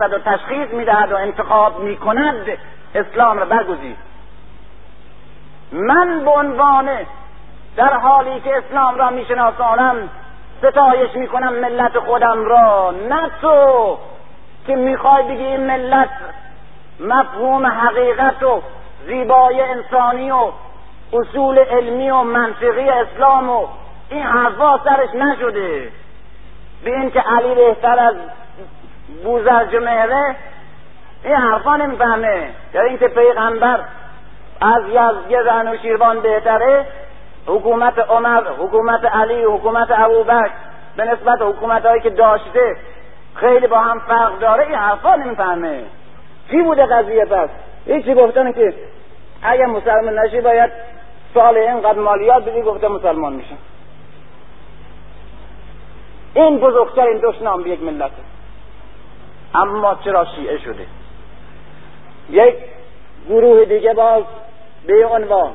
و تشخیص می‌دهد و انتخاب می‌کند اسلام را برگزید. من به عنوان در حالی که اسلام را میشناسانم ستایش می‌کنم ملت خودم را. نه تو که می‌خوای بگی این ملت مفهوم حقیقت و زیبایی انسانی و اصول علمی و منطقی اسلام و این حرفا سرش نشده. به این که علی بهتر از بوزرج مهره این حرفا نمی‌فهمه. یا اینکه پیغمبر از یزگه زن و شیروان بهتره حکومت عمر حکومت علی حکومت ابوبکر به نسبت حکومت هایی که داشته خیلی با هم فرق داره این حرفا نمی‌فهمه. چی بوده قضیه پس؟ هیچی گفتن که اگر مسلمان نشی باید سال اینقدر مالیات بدی گفته مسلمان میشه این بزرگترین دشنام به یک ملت اما چرا شیعه شده؟ یک گروه دیگه باز به عنوان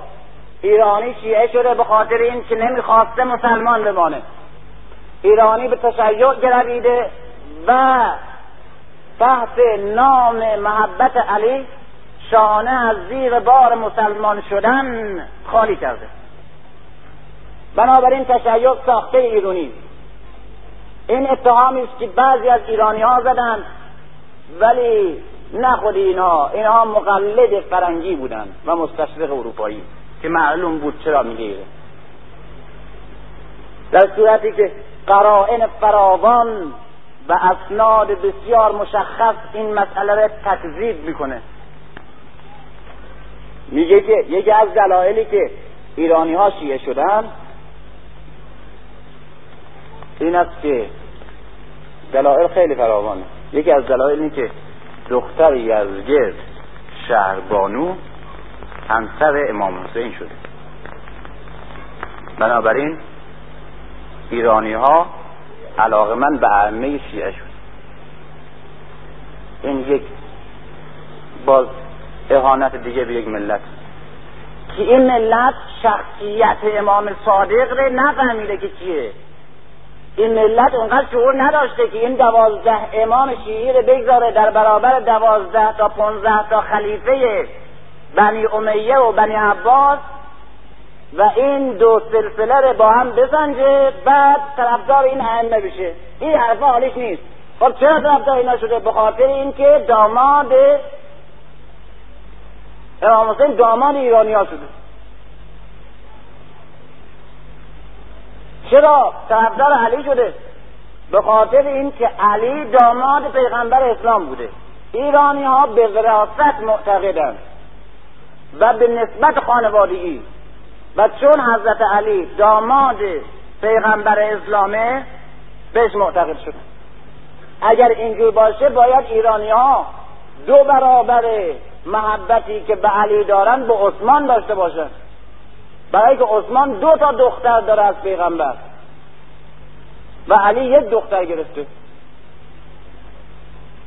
ایرانی شیعه شده به خاطر این که نمی‌خواسته مسلمان بمانه. ایرانی به تشیع گرویده و تحت نام محبت علی شانه از زیر بار مسلمان شدن خالی کرده. بنابراین تشیع ساخته ایرانی این اتهامی است که بعضی از ایرانی ها زدند ولی نه خود اینها اینها مقلد فرنگی بودند و مستشرق اروپایی که معلوم بود چرا می‌گیره در صورتی که قرائن فراوان و اسناد بسیار مشخص این مسئله را تکذیب می‌کنه. میگه که یکی از دلایلی که ایرانی ها شیعه شدن این است که دلایل خیلی فراوانه. یکی از دلایل این که دختر یزگرد شهربانو همسر امام حسین شده. بنابراین ایرانی ها علاقه من به ائمه شیعه شد این یک باز اهانت دیگه به یک ملت. که این ملت شخصیت امام صادق رو نفهمیده که چیه. این ملت اونقدر شعور نداشته که این دوازده امام شیعی رو بگذاره در برابر دوازده تا پونزده تا خلیفه بنی امیه و بنی عباس و این دو سلسله رو با هم بسنجه بعد طرفدار این ائمه بشه. این حرفا حالیش نیست. خب چرا طرفدار اینا شده؟ به خاطر اینکه داماد امام حسین داماد ایرانی ها شده. چرا؟ طرفدار علی شده. به خاطر اینکه علی داماد پیغمبر اسلام بوده. ایرانی ها به وراثت معتقدند و به نسبت خانوادگی. و چون حضرت علی داماد پیغمبر اسلامه بهش معتقد شدن. اگر اینجور باشه باید ایرانی ها دو برابر محبتی که به علی دارن به عثمان داشته باشن. برای که عثمان دو تا دختر داره از پیغمبر. و علی یک دختر گرفته.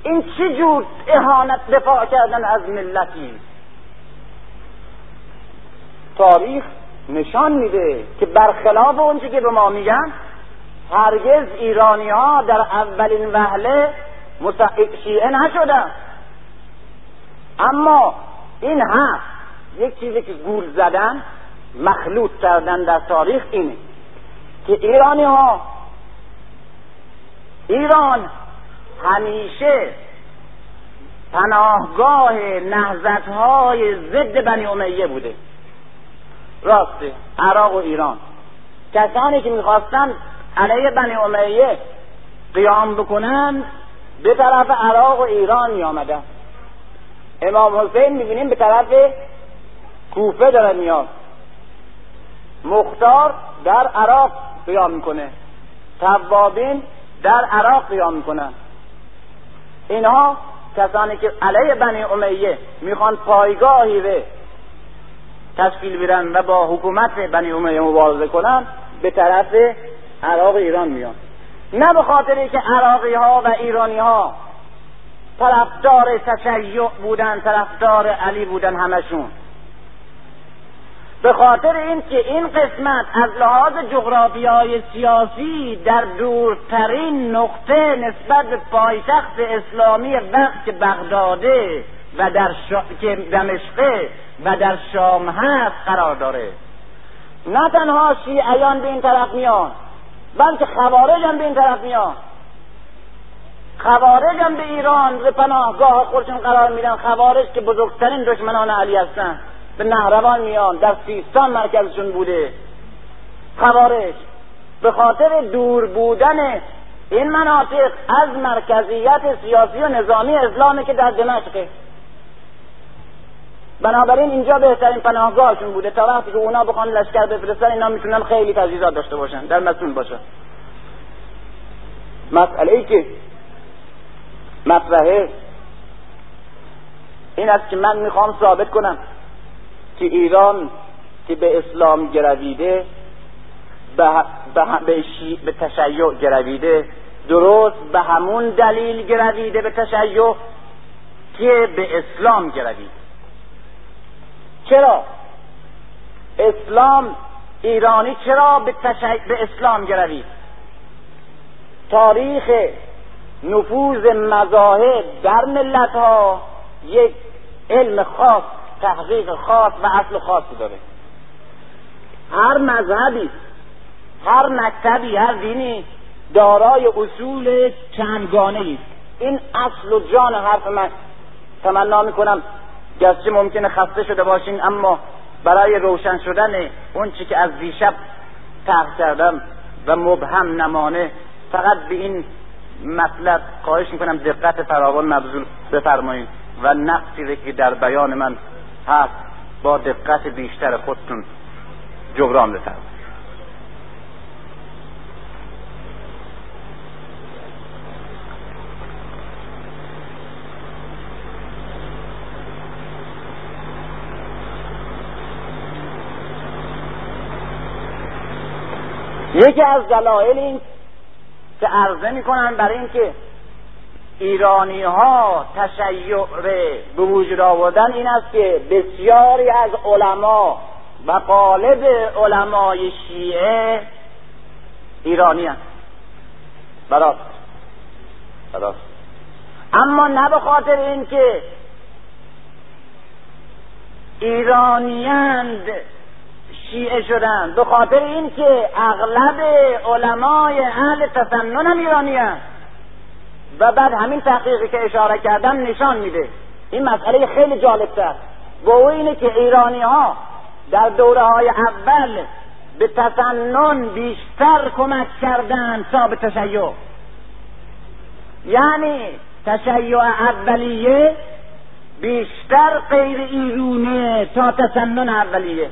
این چه جور اهانت دفاع کردن از ملتی؟ تاریخ نشان میده که برخلاف اونچه که به ما میگن هرگز ایرانی ها در اولین وهله شیعه نشدن. اما این هست یک چیزی که گول زدن مخلوط کردن در تاریخ اینه که ایرانی ها ایران همیشه پناهگاه نهزت های ضد بنی امیه بوده. راسته عراق و ایران. کسانی که می‌خواستن علیه بنی امیه قیام بکنن به طرف عراق و ایران میآمدن. امام حسین می‌بینیم به طرف کوفه داره میاد. مختار در عراق قیام می‌کنه. توابین در عراق قیام می‌کنن. اینها کسانی که علیه بنی امیه می‌خوان پایگاهی به تشکیل بیرن و با حکومت بنی امیه مبارزه کنن به طرف عراق ایران میان. نه به خاطر که عراقی ها و ایرانی ها طرفدار تشیع بودن طرفدار علی بودن همشون. به خاطر اینکه این قسمت از لحاظ جغرافیای سیاسی در دورترین نقطه نسبت به پایتخت اسلامی وقت که بغداده و در شا... که دمشقه و در شام هست قرار داره. نه تنها شیعیان به این طرف میان بلکه خوارج هم به این طرف میان. خوارج هم به ایران به پناهگاه خودشون قرار میدن. خوارج که بزرگترین دشمنان علی هستن. به نهروان میان در سیستان مرکزشون بوده. خوارج به خاطر دور بودن این مناطق از مرکزیت سیاسی و نظامی اسلامی که در دمشقه بنابراین اینجا بهترین پناهگاهشون بوده. تا وقتی که اونا بخوان لشکر بفرستن اینا می‌تونن خیلی تجهیزات داشته باشن در مسئول باشن. مسئله ای که مطرحه این است که من می‌خوام ثابت کنم. که ایران که به اسلام گرویده به, به, به تشیع گرویده درست به همون دلیل گرویده به تشیع که به اسلام گرویده. چرا؟ اسلام ایرانی چرا به, به اسلام گروید؟ تاریخ نفوذ مذاهب در ملت ها یک علم خاص تحقیق خاص و اصل خاصی داره. هر مذهبی هر مکتبی هر دینی دارای اصول چندگانه است این اصل و جان حرف من تمنا می‌کنم. گرچه ممکنه خسته شده باشین اما برای روشن شدن اون چی که از دیشب تحق کردم و مبهم نمانه فقط به این مطلب خواهش می‌کنم دقت فراوان مبذول بفرمایید. و نقصی که در بیان من هست با دقت بیشتر خودتون جبران بفرمایید. یکی از دلایل این که عرضه می‌کنن برای اینکه ایرانی ها تشیع به وجود آوردن این است که بسیاری از علما و قالب علمای شیعه ایرانی هست براست براست اما نه به خاطر اینکه ایرانیند شیعه شدن به خاطر اینکه اغلب علمای اهل تسنن هم ایرانی و بعد همین تحقیقی که اشاره کردم نشان میده. این مسئله خیلی جالبتر. گوه اینه که ایرانی ها در دوره های اول به تسنن بیشتر کمک کردن تا به تشیع. یعنی تشیع اولیه بیشتر غیر ایرونیه تا تسنن اولیه.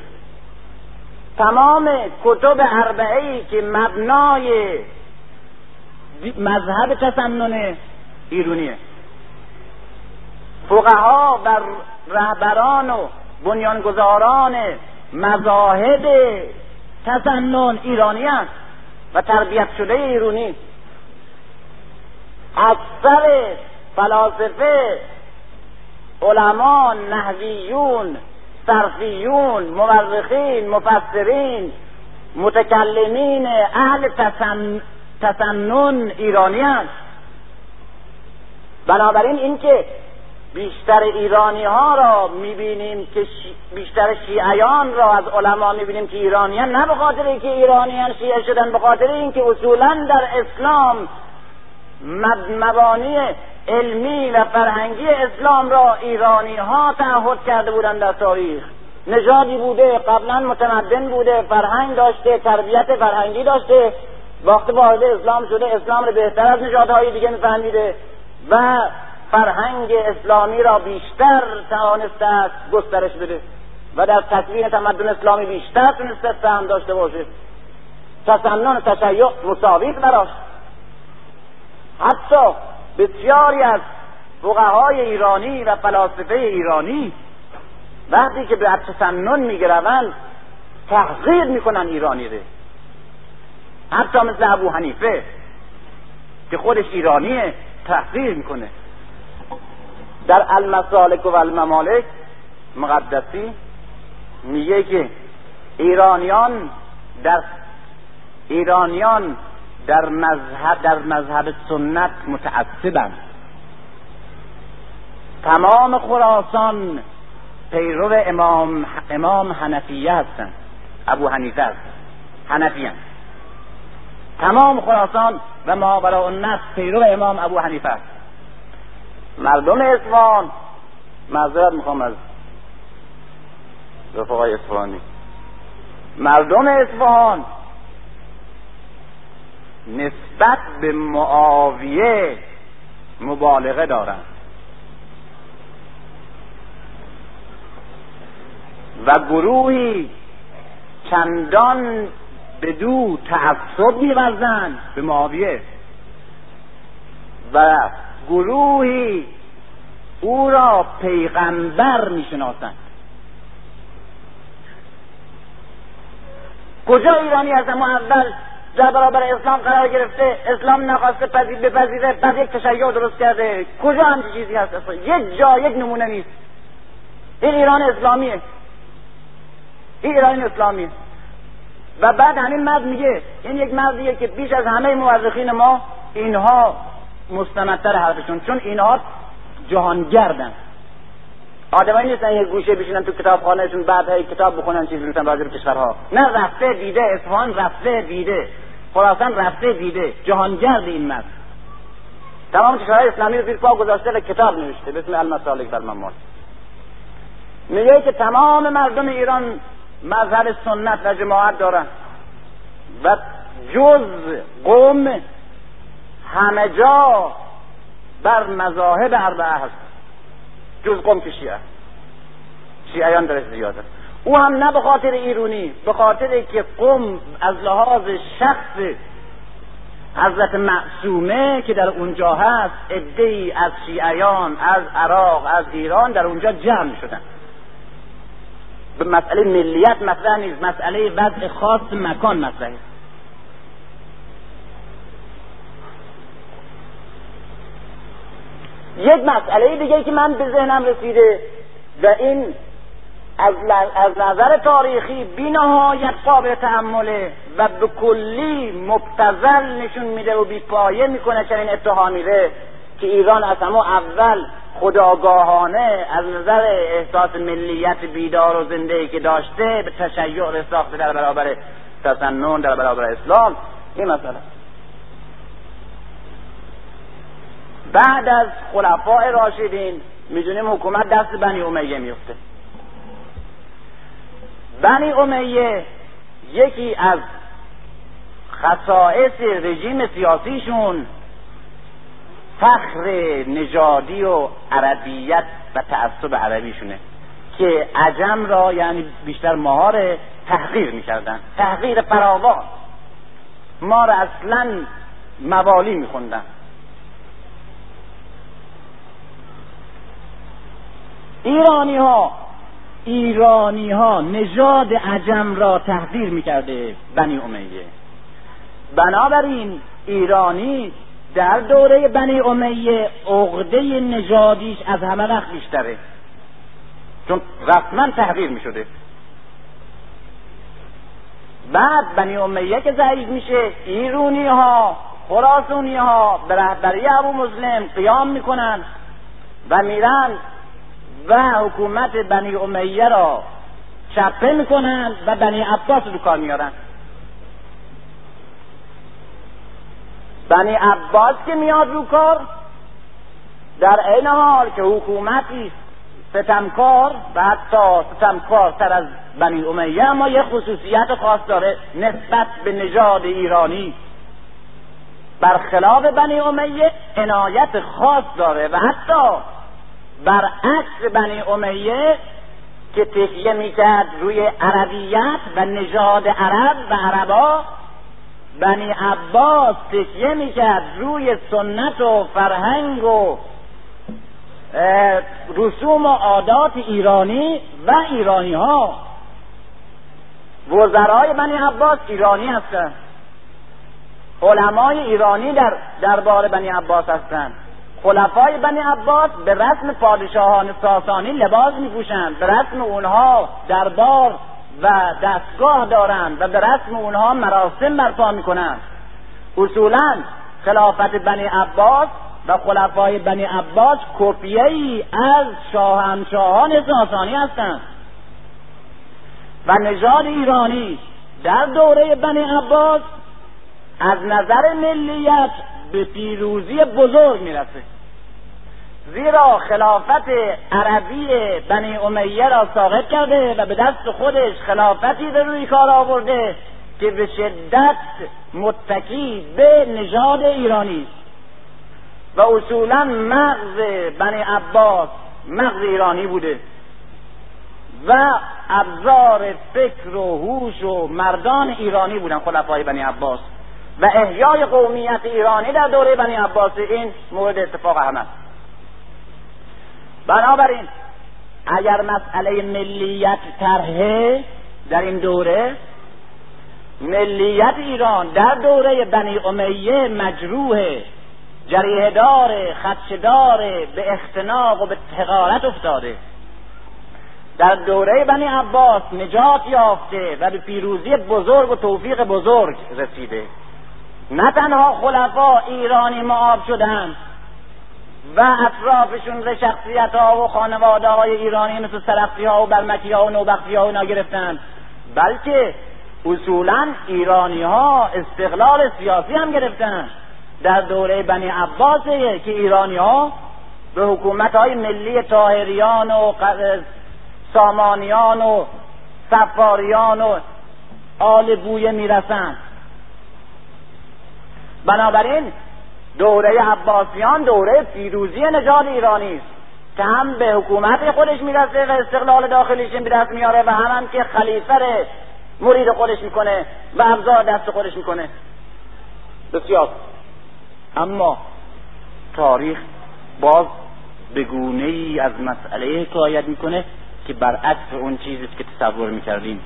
تمام کتب اربعه که مبنای مذهب تسنن ایرونیه. فقها و رهبران و بنیانگذاران مذاهب تسنن ایرانی است و تربیت شده ایرونی. اکثر فلاسفه علما نحویون صرفیون مورخین مفسرین متکلمین اهل تسن... تسنن ایرانی است. بنابراین اینکه بیشتر ایرانی ها را می‌بینیم که بیشتر شیعیان را از علما می‌بینیم که ایرانیان نه به خاطر اینکه ایرانیان شیعه شدن به خاطر اینکه اصولا در اسلام مبانی علمی و فرهنگی اسلام را ایرانی ها تعهد کرده بودند در تاریخ. نژادی بوده قبلا متمدن بوده فرهنگ داشته تربیت فرهنگی داشته وقت وارد اسلام شده اسلام را بهتر از نژادهای دیگه میفهمیده و فرهنگ اسلامی را بیشتر توانسته است گسترش بده و در تکوین تمدن اسلامی بیشتر تونسته سهم داشته باشه. تسنن تشیع مساویت براش. حتی بسیاری از فقهای ایرانی و فلاسفه ایرانی وقتی که به تسنن میگروند تحقیر می‌کنن ایرانی ره حتی مثل ابو حنیفه که خودش ایرانیه تحقیر می‌کنه. در المسالک و الممالک مقدسی میگه که ایرانیان در ایرانیان در مذهب در مذهب سنت متعصبند تمام خراسان پیرو امام امام حنفیه هستند ابو حنیفه است حنفی تمام خراسان و ماورا النصر پیرو امام ابو حنیفه است. مردم اصفهان معذرت می‌خوام از رفقای اصفهانی. مردم اصفهان نسبت به معاویه مبالغه دارند. و گروهی چندان به دو تعصب میورزند به معاویه. و گروهی او را پیغمبر می‌شناسند. کجا ایرانی از اما اول در برابر اسلام قرار گرفته اسلام نخواسته پذیر بپذیره بعد یک تشیع درست کرده. کجا هم چیزی هست؟ یک جا یک نمونه نیست. این ایران اسلامیه. این ایران اسلامیه. و بعد همین مرد میگه این یک مردیه که بیش از همه مورخین ما اینها مستندتر حرفشون چون اینها جهانگردن. آدمایی نیستن یک گوشه بشینن تو کتاب خانهشون بعد های کتاب بخونن چیز بنویسن راجع به کشورها. نه رفته دیده اصفهان رفته دیده خراسان رفته دیده. جهانگرد این مرد. تمام کشورهای اسلامی رو زیر پا گذاشته کتاب نوشته. به اسم المسالک بالممات میگه که تمام مردم ایران مذهب سنت و جماعت دارن. و جز قوم همه جا بر مذاهب اربعه هست. جز قوم که شیعه. شیعیان درش زیاده. او هم نه به خاطر ایرونی به خاطر که قوم از لحاظ شخص حضرت معصومه که در اونجا هست ای از شیعیان از عراق از ایران در اونجا جمع شدن. به مسئله ملیت مطرح نیست. مسئله وضع خاص مکان مطرحه. یک مسئله دیگه که من به ذهنم رسیده و این از, از نظر تاریخی بی نهایت قابل تحمله و به کلی مبتزل نشون میده و بی پایه می‌کنه چنین اتهامی که ایران از همه اول خداگاهانه از نظر احساس ملیت بیدار و زنده که داشته به تشیع ساخته در برابر تسنن در برابر اسلام این مسئله. بعد از خلفاء راشدین می‌دونیم حکومت دست بنی امیه میفته بنی امیه یکی از خصائص رژیم سیاسیشون فخر نژادی و عربیت و تعصب عربیشونه که عجم را یعنی بیشتر مهار تحقیر می‌کردن. تحقیر فراوان ما را اصلا موالی میخوندن. ایرانی ها ایرانی ها نژاد عجم را تحقیر می‌کرده بنی امیه. بنابراین ایرانی در دوره بنی امیه عقده نژادیش از همه وقت بیشتره. چون رسما تحقیر می شده بعد بنی امیه که ضعیف میشه ایرونی ها خراسونی ها به رهبری ابو مسلم قیام می‌کنن و میرن و حکومت بنی امیه را چپه می‌کنن و بنی عباس رو کار میارن بنی عباس که میاد رو کار در عین حال که حکومتی ستمکار و حتی ستمکار تر از بنی امیه اما یه خصوصیت خاص داره نسبت به نژاد ایرانی. برخلاف بنی امیه عنایت خاص داره و حتی برعکس بنی امیه که تکیه می‌کرد روی عربیت و نژاد عرب و عربا بنی عباس تکیه می‌کرد روی سنت و فرهنگ و رسوم و عادات ایرانی و ایرانی ها وزرای بنی عباس ایرانی هستند علمای ایرانی در دربار بنی عباس هستند خلفای بنی عباس به رسم پادشاهان ساسانی لباس میپوشند. به رسم اونها دربار و دستگاه دارند و به رسم اونها مراسم برپا می‌کنند. اصولا خلافت بنی عباس و خلفای بنی عباس کپیه ای از شاهنشاهان ساسانی هستند. و نژاد ایرانی در دوره بنی عباس از نظر ملیت به پیروزی بزرگ می‌رسه. زیرا خلافت عربی بنی امیه را ساقط کرده و به دست خودش خلافتی به روی کار آورده که به شدت متکی به نژاد ایرانی است. و اصولا مغز بنی عباس مغز ایرانی بوده و ابزار فکر و هوش و مردان ایرانی بودن خلفای بنی عباس. و احیای قومیت ایرانی در دوره بنی عباس این مورد اتفاق احمد بنابراین اگر مسئله ملیت طرحه در این دوره ملیت ایران در دوره بنی امیه مجروح جریهدار خدشدار به اختناق و به تقارت افتاده. در دوره بنی عباس نجات یافته و به پیروزی بزرگ و توفیق بزرگ رسیده. نه تنها خلفا ایرانی معاب شدند و اطرافشون ز شخصیت ها و خانواده های ایرانی مثل سرخسی ها و برمکی ها و نوبختی ها و گرفتند بلکه اصولا ایرانی ها استقلال سیاسی هم گرفتند در دوره بنی عباسه که ایرانی ها به حکومت های ملی تاهریان و سامانیان و سفاریان و آل بویه می‌رسند بنابراین دوره عباسیان دوره پیروزی نژاد ایرانی است. که هم به حکومت خودش می‌رسه و استقلال داخلیش به دست میاره و هم, هم که خلیفه مرید خودش می‌کنه و ابزار دست خودش می‌کنه. بسیار. اما تاریخ باز به گونه ای از مسئله حکایت می‌کنه که برعکس اون چیزی که تصور می‌کردیم.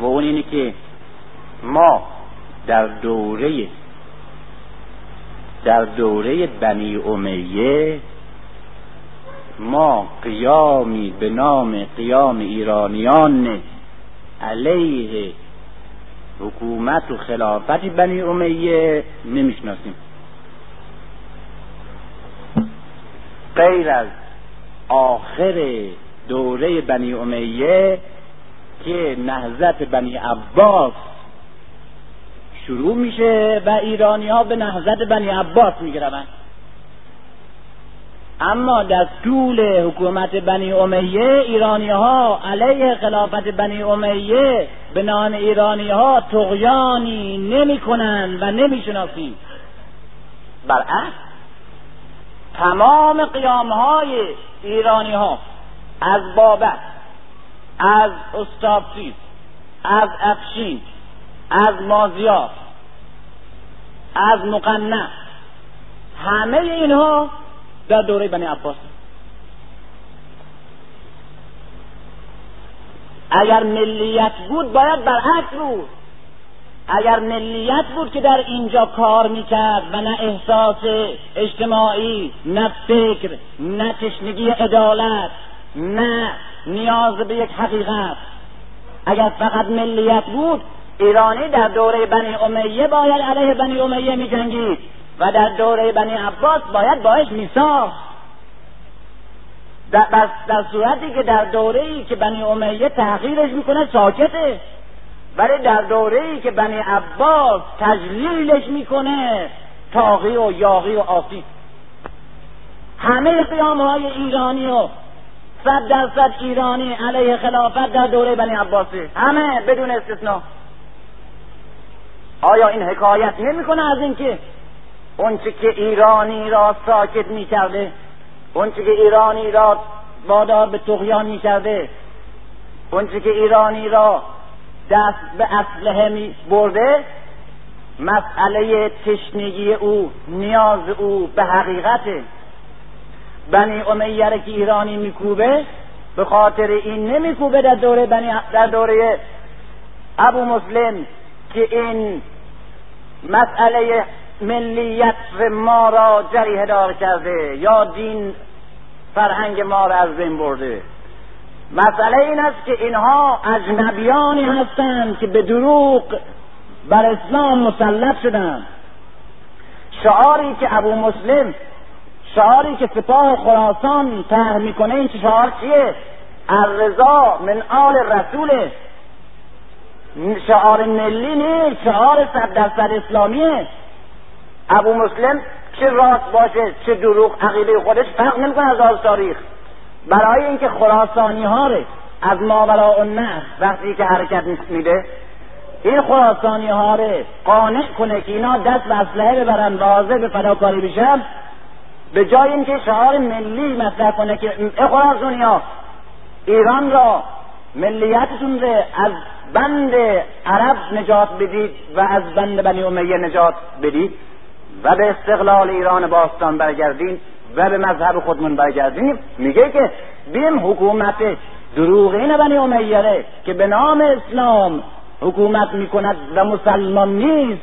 و اون اینه که ما در دوره در دوره بنی امیه ما قیامی به نام قیام ایرانیان علیه حکومت و خلافت بنی امیه نمی‌شناسیم. غیر از آخر دوره بنی امیه که نهزت بنی عباس شروع میشه و ایرانی ها به نهضت بنی عباس میگروند اما در طول حکومت بنی امیه ایرانی ها علیه خلافت بنی امیه به نام ایرانی ها تغیانی نمی کنند و نمی شناسیم برعکس تمام قیام های ایرانی ها از بابک از استابسیز از افشین از مازیار از مقنع. همه اینها در دوره بنی عباس. اگر ملیت بود باید برعکس بود. اگر ملیت بود که در اینجا کار می‌کرد و نه احساس اجتماعی نه فکر نه تشنگی عدالت نه نیاز به یک حقیقت. اگر فقط ملیت بود ایرانی در دوره بنی امیه باید علیه بنی امیه می جنگید و در دوره بنی عباس باید باش میساخت. در, در صورتی که در دوره ای که بنی امیه تحقیرش می‌کنه ساکته. ولی در دوره ای که بنی عباس تجلیلش می‌کنه تاقی و یاقی و آسی همه قیام های ایرانی و صد درصد ایرانی علیه خلافت در دوره بنی عباسه. همه بدون استثنا آیا این حکایت نمی‌کنه از اینکه اونچه که ایرانی را ساکت می‌کرده اونچه که ایرانی را وادار به تغیان می‌کرده اونچه که ایرانی را دست به اسلحه می برده مسئله تشنگی او نیاز او به حقیقت بنی امیه که ایرانی میکوبه به خاطر این نمیکوبه در دوره بنی در دوره ابو مسلم. که این مسئله ملیت ما را جریه دار کرده یا دین فرهنگ ما را از بین برده. مسئله این است که اینها اجنبیانی هستند که به دروغ بر اسلام مسلط شدند. شعاری که ابو مسلم شعاری که سپاه خراسان طرح می‌کنه این شعار چیه؟ الرضا من آل رسوله. شعار ملی نیست شعار صد درصد اسلامیه. ابو مسلم چه راست باشه چه دروغ عقیده خودش فرق نمی‌کنه از آز تاریخ. برای اینکه خراسانی ها از ماورا نه وقتی که حرکت میده این خراسانی ها قانع کنه که اینا دست به اسلحه ببرن واضح به فداکاری بشن به جای اینکه شعار ملی مطرح کنه که خراسانی ها ایران را ملیتتون رو از بند عرب نجات بدید و از بند بنی امیه نجات بدید و به استقلال ایران باستان برگردین و به مذهب خودمون برگردیم میگه که بیم حکومت دروغین بنی امیه که به نام اسلام حکومت می‌کند و مسلمان نیست.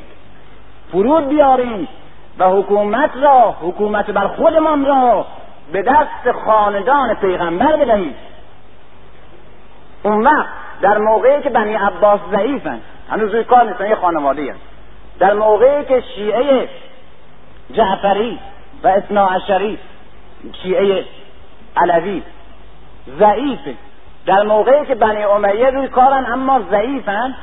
فرود بیاریم و حکومت را حکومت بر خودمان را به دست خاندان پیغمبر بدهید. اون وقت در موقعی که بنی عباس ضعیفن هنوز روی کار نیستن یه خانواده در موقعی که شیعه جعفری و اثناعشری شیعه علوی ضعیفه. در موقعی که بنی امیه روی کارن اما ضعیفن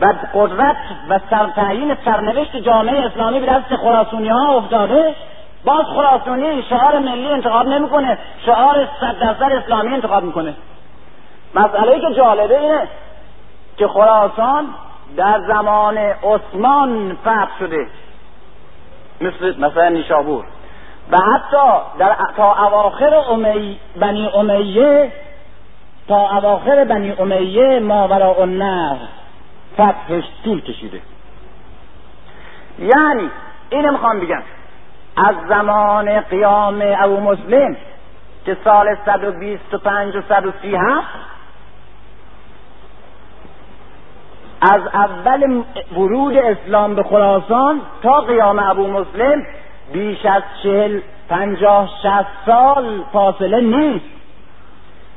و قدرت و سرتعیین سرنوشت جامعه اسلامی به دست خراسونی ها افتاده باز خراسونی شعار ملی انتخاب نمی‌کنه شعار صد درصد اسلامی انتخاب می‌کنه. مسئله که جالبه اینه که خراسان در زمان عثمان فتح شده. مثل مثلا نیشابور. و حتی در تا اواخر امی بنی امیه تا اواخر بنی امیه ماورا النهر فتحش طول کشیده. یعنی اینو می‌خوام بگم. از زمان قیام ابو مسلم که سال 125 و 137 از اول ورود اسلام به خراسان تا قیام ابو مسلم بیش از چهل پنجاه شست سال فاصله نیست.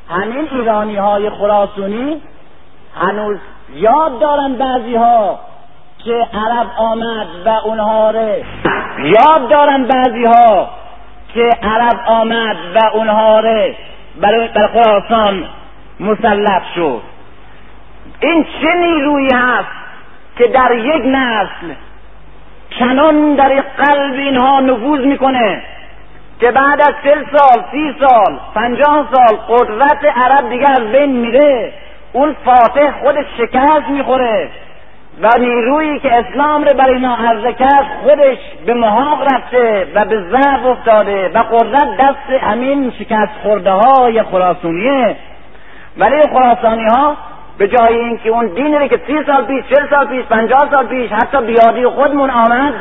همین ایرانی های خراسونی هنوز یاد دارن بعضی ها که عرب آمد و اونها رو یاد دارن بعضی ها که عرب آمد و اونها رو برای خراسان مسلط شد. این چه نیرویی هست که در یک نسل چنان در قلب اینها نفوذ می‌کنه که بعد از چل سال سی سال پنجاه سال قدرت عرب دیگه از بین میره. اون فاتح خودش شکست می‌خوره و نیرویی که اسلام رو برای اینا عرضه کرد خودش به محاق رفته و به ضعف افتاده و قدرت دست همین شکست خورده های خراسونیه ولی خراسانی ها به جای اینکه اون دینی که سی سال پیش چل سال پیش پنجاه سال پیش حتی بیادی خودمون آمد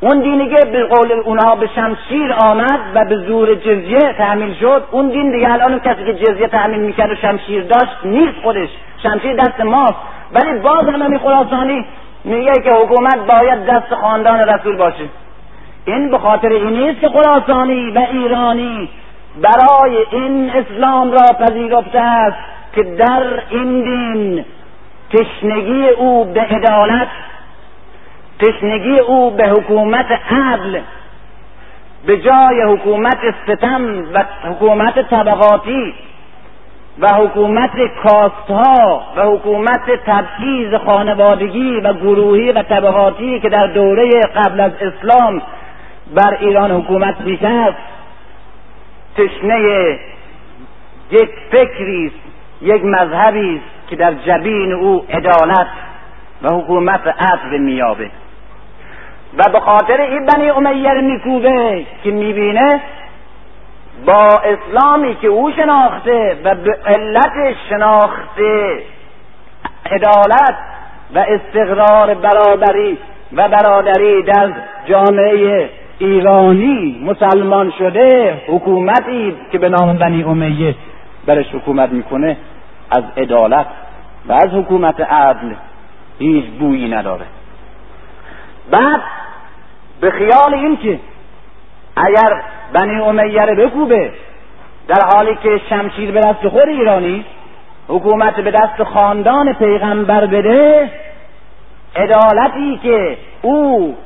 اون دینی که به قول اونها به شمشیر آمد و به زور جزیه تحمیل شد اون دین دیگه الان کسی که جزیه تحمیل می‌کرد و شمشیر داشت نیست خودش. شمشیر دست ماست. ولی باز هم همین خراسانی میگه که حکومت باید دست خاندان رسول باشه. این به خاطر این نیست که خراسانی و ایرانی برای این اسلام را پذیرفته است. که در این دین تشنگی او به عدالت تشنگی او به حکومت عدل به جای حکومت ستم و حکومت طبقاتی و حکومت کاست ها و حکومت تبعیض خانوادگی و گروهی و طبقاتی که در دوره قبل از اسلام بر ایران حکومت می‌کرد تشنه یک فکری یک مذهبی است که در جبین او عدالت و حکومت عدل میابه و به خاطر این بنی امیه میکوبه که می‌بینه با اسلامی که او شناخته و به علت شناخته عدالت و استقرار برابری و برادری در جامعه ایرانی مسلمان شده حکومتی که به نام بنی امیه برش حکومت می‌کنه از عدالت و از حکومت عدل هیچ بویی نداره. بعد به خیال این که اگر بنی امیه رو بکوبه در حالی که شمشیر به دست خود ایرانی حکومت به دست خاندان پیغمبر بده عدالتی که او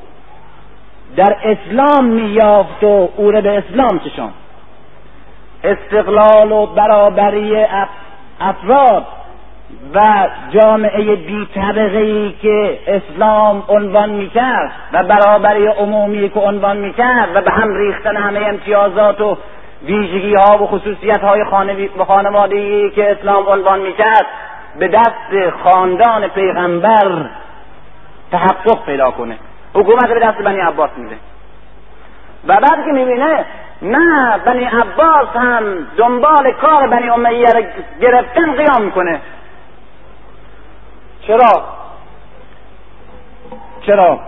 در اسلام میافت و او را به اسلام چشان استقلال و برابری افراد و جامعه بی ای که اسلام عنوان می‌کرد و برابری عمومی که عنوان می‌کرد و به هم ریختن همه امتیازات و ویژگی ها و خصوصیت های خانوادگی که اسلام عنوان می‌کرد به دست خاندان پیغمبر تحقق پیدا کنه. حکومت به دست بنی عباس میده. و بعد که می‌بینه نه بنی عباس هم دنبال کار بنی امیه رو گرفتن قیام می‌کنه چرا؟ چرا؟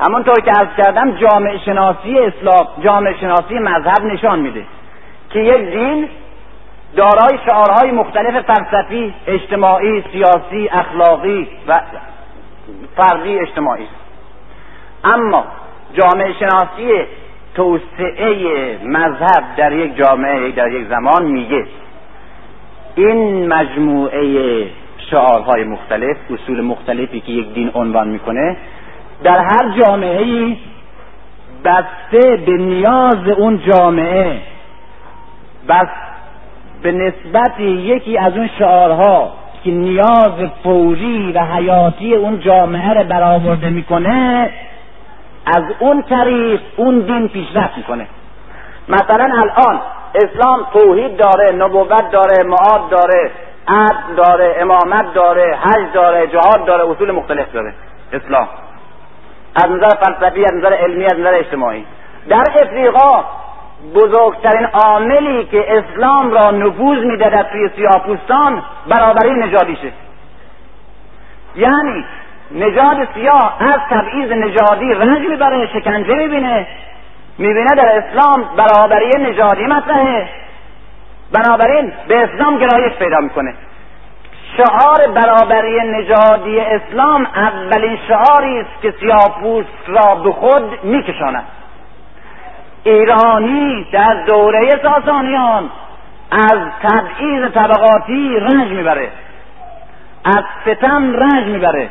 همونطور که از کردم جامعه شناسی اسلام جامعه شناسی مذهب نشان میده که یک دین دارای شعارهای مختلف فلسفی اجتماعی سیاسی اخلاقی و فردی اجتماعی. اما جامعه شناسی توسعه مذهب در یک جامعه در یک زمان میگه. این مجموعه شعارهای مختلف اصول مختلفی که یک دین عنوان می‌کنه در هر جامعه ای بسته به نیاز اون جامعه بس به نسبت یکی از اون شعارها که نیاز فوری و حیاتی اون جامعه رو برآورده می‌کنه از اون طریق اون دین پیشرفت می‌کنه. مثلا الان اسلام توحید داره نبوت داره معاد داره عدل داره امامت داره حج داره جهاد داره اصول مختلف داره اسلام. از نظر فلسفی از نظر علمی از نظر اجتماعی. در افریقا بزرگترین عاملی که اسلام را نفوذ میده در توی سیاپوستان برابری نژادیشه. یعنی نژاد سیاه از تبعیض نژادی رنج می‌بره شکنجه می‌بینه. می‌بینه در اسلام برابری نژادی مطرحه. بنابراین به اسلام گرایش پیدا می‌کنه. شعار برابری نژادی اسلام اولین شعاری است که سیاپوست را به خود میکشاند. ایرانی در دوره ساسانیان از تبعیض طبقاتی رنج می‌بره. از ستم رنج می‌بره.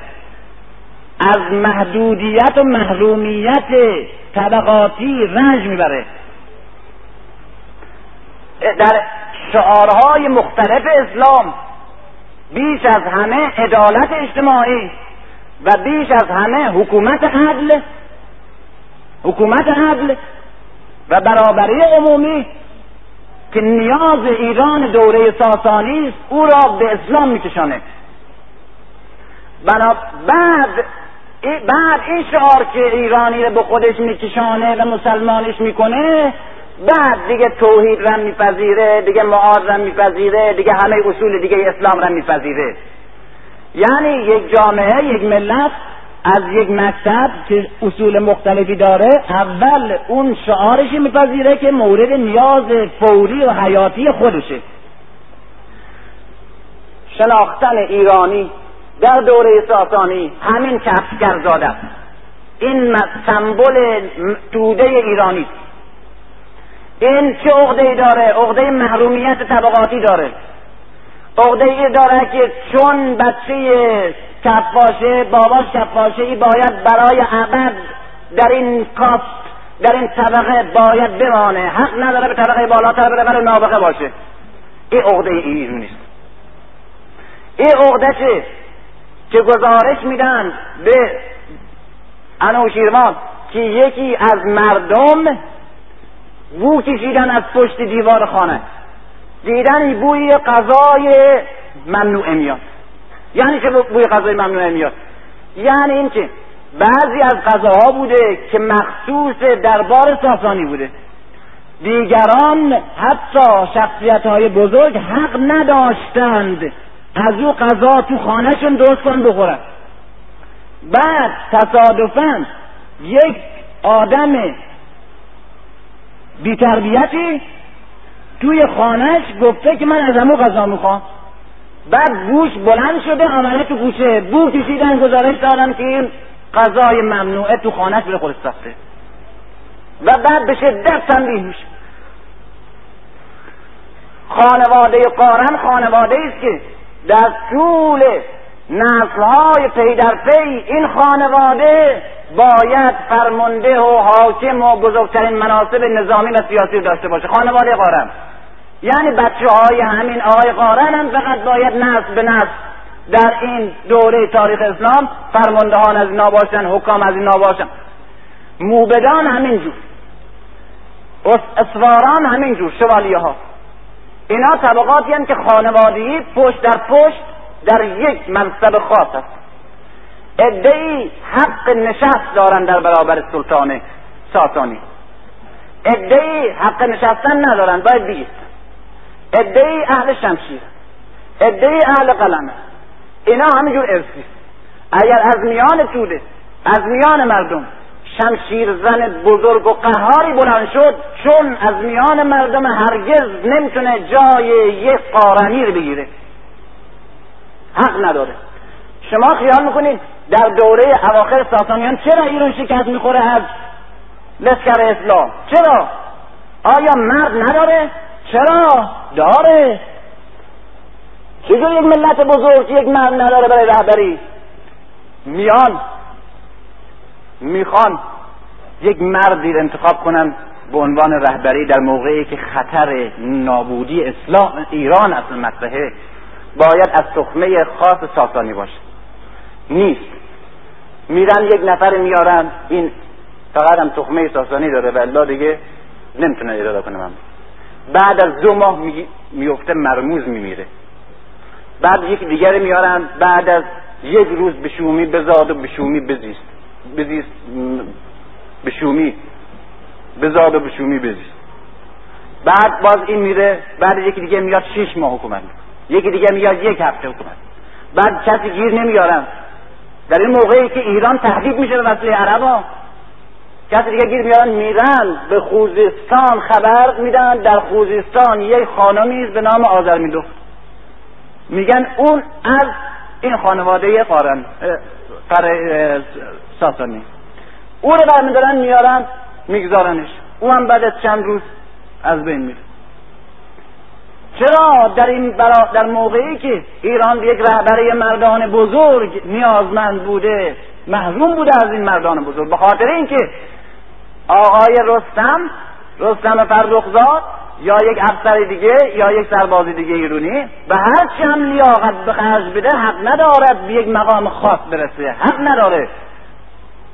از محدودیت و محرومیت طبقاتی رنج می‌بره. در شعارهای مختلف اسلام بیش از همه عدالت اجتماعی و بیش از همه حکومت عدل حکومت عدل و برابری عمومی که نیاز ایران دوره ساسانی است او را به اسلام میکشانه. بنا بعد بعد این شعار که ایرانی رو به خودش میکشانه و مسلمانش می‌کنه بعد دیگه توحید را میپذیره دیگه معاد را میپذیره دیگه همه اصول دیگه اسلام را میپذیره. یعنی یک جامعه یک ملت از یک مکتب که اصول مختلفی داره اول اون شعارش میپذیره که مورد نیاز فوری و حیاتی خودشه. شناختن ایرانی در دوره ساسانی همین کفگر زاده این سمبل توده ایرانی است. این چه عقده داره؟ عقده محرومیت طبقاتی داره. عقده ای داره که چون بچه کفاشه باباش کفاشه ای باید برای ابد در این کاست در این طبقه باید بمانه. حق نداره به طبقه بالاتر بره برای نابغه باشه. این عقده ای نیست این عقده چه؟ که گزارش میدن به انوشیروان که یکی از مردم بو کشیدن از پشت دیوار خانه. دیدن بوی غذای ممنوع میاد. یعنی که بوی غذای ممنوع میاد؟ یعنی این که بعضی از غذاها بوده که مخصوص دربار ساسانی بوده. دیگران حتی شخصیت های بزرگ حق نداشتند از او غذا تو خانهشون درست کن بخورن. بعد تصادفا یک آدم بیتربیتی توی خانهش گفته که من از امو غذا می‌خوام. بعد گوش بلند شده آمده تو گوشه بو کشیدن گزارش دادن که این غذای ممنوعه تو خانهش به خودش ساخته. و بعد به شدت تنبیه میشه. خانواده قارن خانواده است که در طول نسلهای پی در پی این خانواده باید فرمانده و حاکم و بزرگترین مناسب نظامی و سیاسی داشته باشه. خانواده قارن یعنی بچه های همین آقای قارن هم فقط باید نسل به نسل در این دوره تاریخ اسلام فرماندهان از اینا باشن حکام از اینا باشن. موبدان همینجور. اسواران همینجور شوالیه ها اینا طبقاتی هم که خانوادگی پشت در پشت در یک منصب خاص است. ادعی حق نشست دارن در برابر سلطان ساسانی. ادعی حق نشستن ندارن باید بیستن ادعی اهل شمشیر ادعی اهل قلمه اینا همینجور ارسی اگر از میان توده از میان مردم شمشیر زن بزرگ و قهاری بلند شد چون از میان مردم هرگز نمی‌تونه جای یک قارنی رو بگیره. حق نداره. شما خیال می‌کنید در دوره اواخر ساسانیان چرا ایران شکست می‌خوره از لشکر اسلام؟ چرا؟ آیا مرد نداره؟ چرا؟ داره. چجور یک ملت بزرگ یک مرد نداره برای رهبری؟ میان می‌خوان یک مردی رو انتخاب کنن به عنوان رهبری در موقعی که خطر نابودی اسلام ایران اصلا مطرحه باید از تخمه خاص ساسانی باشه. نیست. میرن یک نفر میارن این فقط هم تخمه ساسانی داره و دیگه نمی‌تونه اراده کنه من. بعد از دو ماه میفته مرموز میمیره. بعد یک دیگر میارن بعد از یک روز به شومی بزاد و به شومی بزیست. بزیست به شومی. و به شومی بزیست بعد باز این میره بعد یکی دیگه میاد شش ماه حکومت. یکی دیگه میاد یک هفته حکومت. بعد کسی گیر نمیارن. در این موقعی که ایران تهدید میشه به وسیله عربا. کسی دیگه گیر میارن میرن به خوزستان خبر میدن. در خوزستان یک خانمی به نام آذرمیدو میگن اون از این خانواده قارن ساسانی او رو برمیدارن میارن میگذارنش. او هم بعد از چند روز از بین میره. چرا در این برا در موقعی که ایران یک رهبری مردان بزرگ نیازمند بوده محروم بوده از این مردان بزرگ؟ به خاطر اینکه آقای رستم رستم فرخزاد یا یک افسر دیگه یا یک سرباز دیگه ایرونی به هر چی هم لیاقت به خرج بده حق ندارد به یک مقام خاص برسه. حق نداره.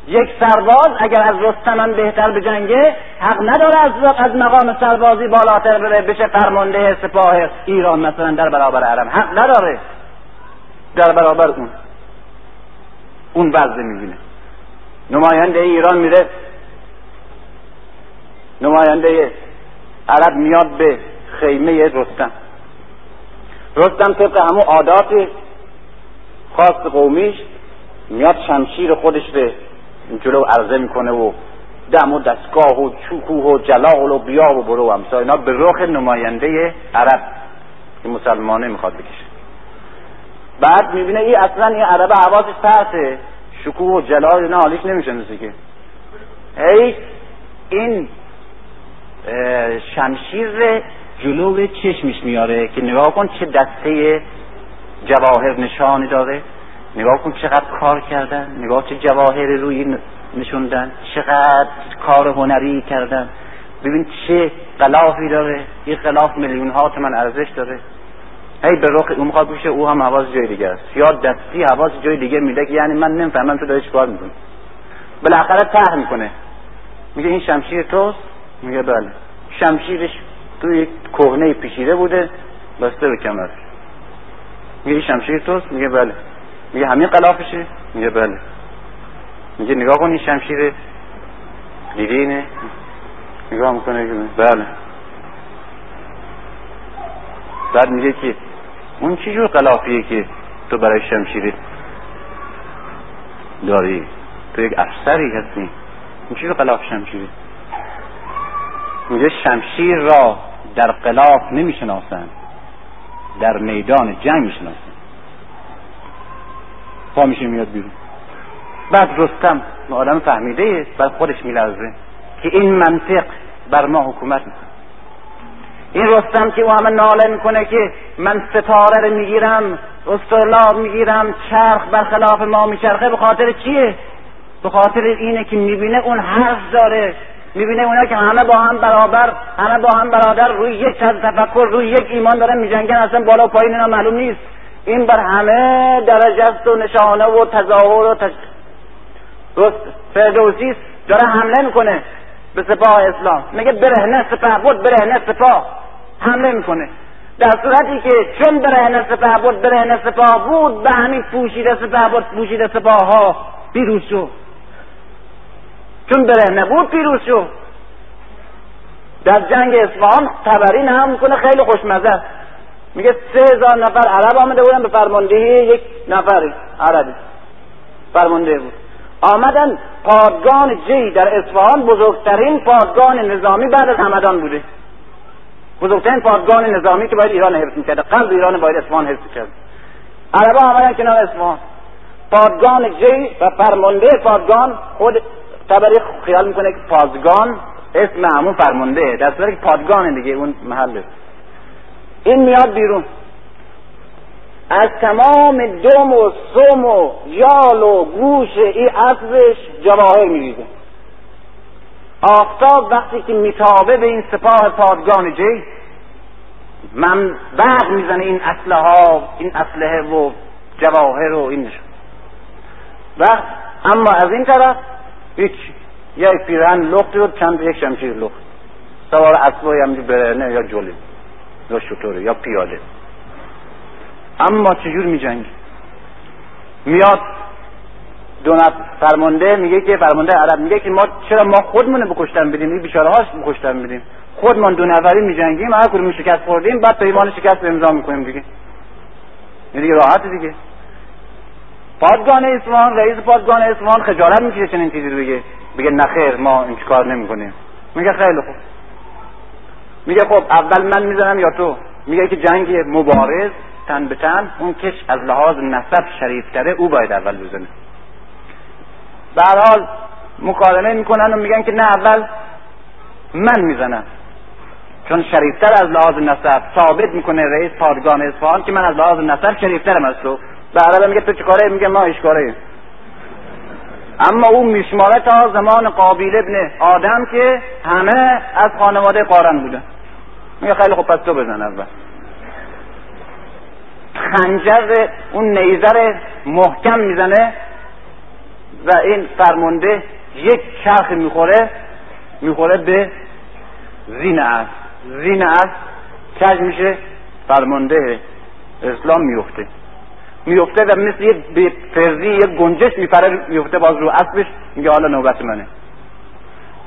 یک سرباز اگر از رستم بهتر به جنگه حق نداره از از مقام سربازی بالاتر بره بشه فرمانده سپاه ایران مثلا در برابر عرب. حق نداره. در برابر اون. اون وضع می‌بینه. نماینده ایران میره. نماینده عرب میاد به خیمه رستم. رستم طبق همون عادات خاص قومیش میاد شمشیر خودش به جلو عرضه می‌کنه و دم و دستگاه و چوکوه و جلال و بیا و برو و همسا اینا به رخ نماینده عرب که مسلمانه می‌خواد بکشه. بعد می‌بینه این اصلا این عرب حواسش پرته شکوه و جلال اینا حالیش نمیشنسه که. هی این شمشیر جلو چشمش میاره که نگاه کن چه دسته جواهر نشانی داره. نگاه کن چقدر کار کردن نگاه چه جواهر روی نشوندن چقدر کار هنری کردن. ببین چه غلافی داره این غلاف میلیون ها تومن ارزش داره. هی به رخ اون می‌خواد بشه او هم حواظ جای دیگه است. یا دستی حواظ جای دیگه میده که یعنی من نمی‌فهمم تو داری چیکار می‌کنی. بالاخره ته می‌کنه. میگه این شمشیر توست؟ میگه بله. شمشیرش تو یک کهنه پیچیده بوده بسته به کمر. میگه این شمشیر توست؟ میگه بله. میگه همین قلافشه؟ میگه بله. میگه نگاه کن این شمشیر دیدی نگاه می‌کنه بله. بعد میگه که اون چی جور قلافیه که تو برای شمشیر داری؟ تو یک افسری هستی. اون چی جور قلاف شمشیری؟ میگه شمشیر را در قلاف نمی‌شناسند. در میدان جنگ می‌شناسند. پا میشه میاد بیرون. بعد رستم آدم فهمیده بعد خودش میلرزه که این منطق بر ما حکومت می‌کنه. این رستم که او همه ناله می‌کنه که من ستاره رو می‌گیرم استرلاب می‌گیرم چرخ برخلاف ما میچرخه به خاطر چیه؟ به خاطر اینه که می‌بینه اون حرف داره. می‌بینه اونا که همه با هم برابر همه با هم برادر روی یک تفکر روی یک ایمان دارن میجنگن اصلا بالا پایین اینا معلوم نیست. این بر همه درجه است و نشانه و تظاهر و تج... فردوسی داره حمله می‌کنه به سپاه اسلام. میگه برهنه سپاه بود برهنه سپاه. حمله می‌کنه. در صورتی که چون برهنه سپاه بود برهنه سپاه بود به همین پوشیده سپاه بود پوشیده سپاه ها پیروز شد. چون برهنه بود پیروز شد. در جنگ اصفهان تبری هم می‌کنه خیلی خوشمزه میگه سه هزار نفر عرب آمده بودن به فرماندهی یک نفر عربی. فرمانده بود. آمدن پادگان جی در اصفهان بزرگترین پادگان نظامی بعد از همدان بوده. بزرگترین پادگان نظامی که باید ایران حفظ می‌کرده قلب ایران باید اصفهان حفظ کرد عربا آمدن کنار اصفهان. پادگان جی و فرمانده پادگان خود تبری خیال می‌کنه که پادگان اسم همون فرمانده در صورتی که پادگان دیگه اون محله. این میاد بیرون. از تمام دم و سم و یال و گوش این اسبش جواهر میریزه. آفتاب وقتی که میتابه به این سپاه پادگان جی من بعد می‌زنه این اسلحه ها این اسلحه و جواهر و این نشون و اما از این طرف هیچ یک پیرهن لختی و چند یک شمشیر لخت. سوار اسبای هم برهنه یا جلی. یا شطوره یا پیاده. اما چجور می جنگی میاد دو فرمانده میگه که فرمانده عرب میگه که ما چرا ما خودمون بکشتن بدیم؟ این بیچاره هاش بکشتن بدیم. خودمان دو نفری میجنگیم هر کدوم شکست خوردیم بعد پیمان شکست امضا می‌کنیم دیگه. دیگه راحت دیگه. پادگان اصفهان رئیس پادگان اصفهان خجالت می‌کشه چنین چیزی رو بگه. بگه نخیر ما این کار نمی‌کنیم. میگه خیلی خوب. میگه خب اول من می‌زنم یا تو؟ میگه که جنگ مبارز تن به تن اون کش از لحاظ نسب شریفتره او باید اول بزنه. به حال مکالمه می‌کنن و میگن که نه اول من می‌زنم. چون شریفتر از لحاظ نسب ثابت می‌کنه رئیس پادگان اصفهان که من از لحاظ نسب شریفترم از تو. به میگه تو چیکاره میگه ما اشکاره اما او میشماره تا زمان قابیل ابن آدم که همه از خانواده قارن بوده میگه خیلی خوب پس تو بزن اول. خنجر اون نیزر محکم می‌زنه و این فرمانده یک چرخ می‌خوره می‌خوره به زین است زین است کج میشه فرمانده اسلام میفته. میفته و مثل یه فرزی یه گنجش میپره میفته باز رو اسبش میگه حالا نوبت منه.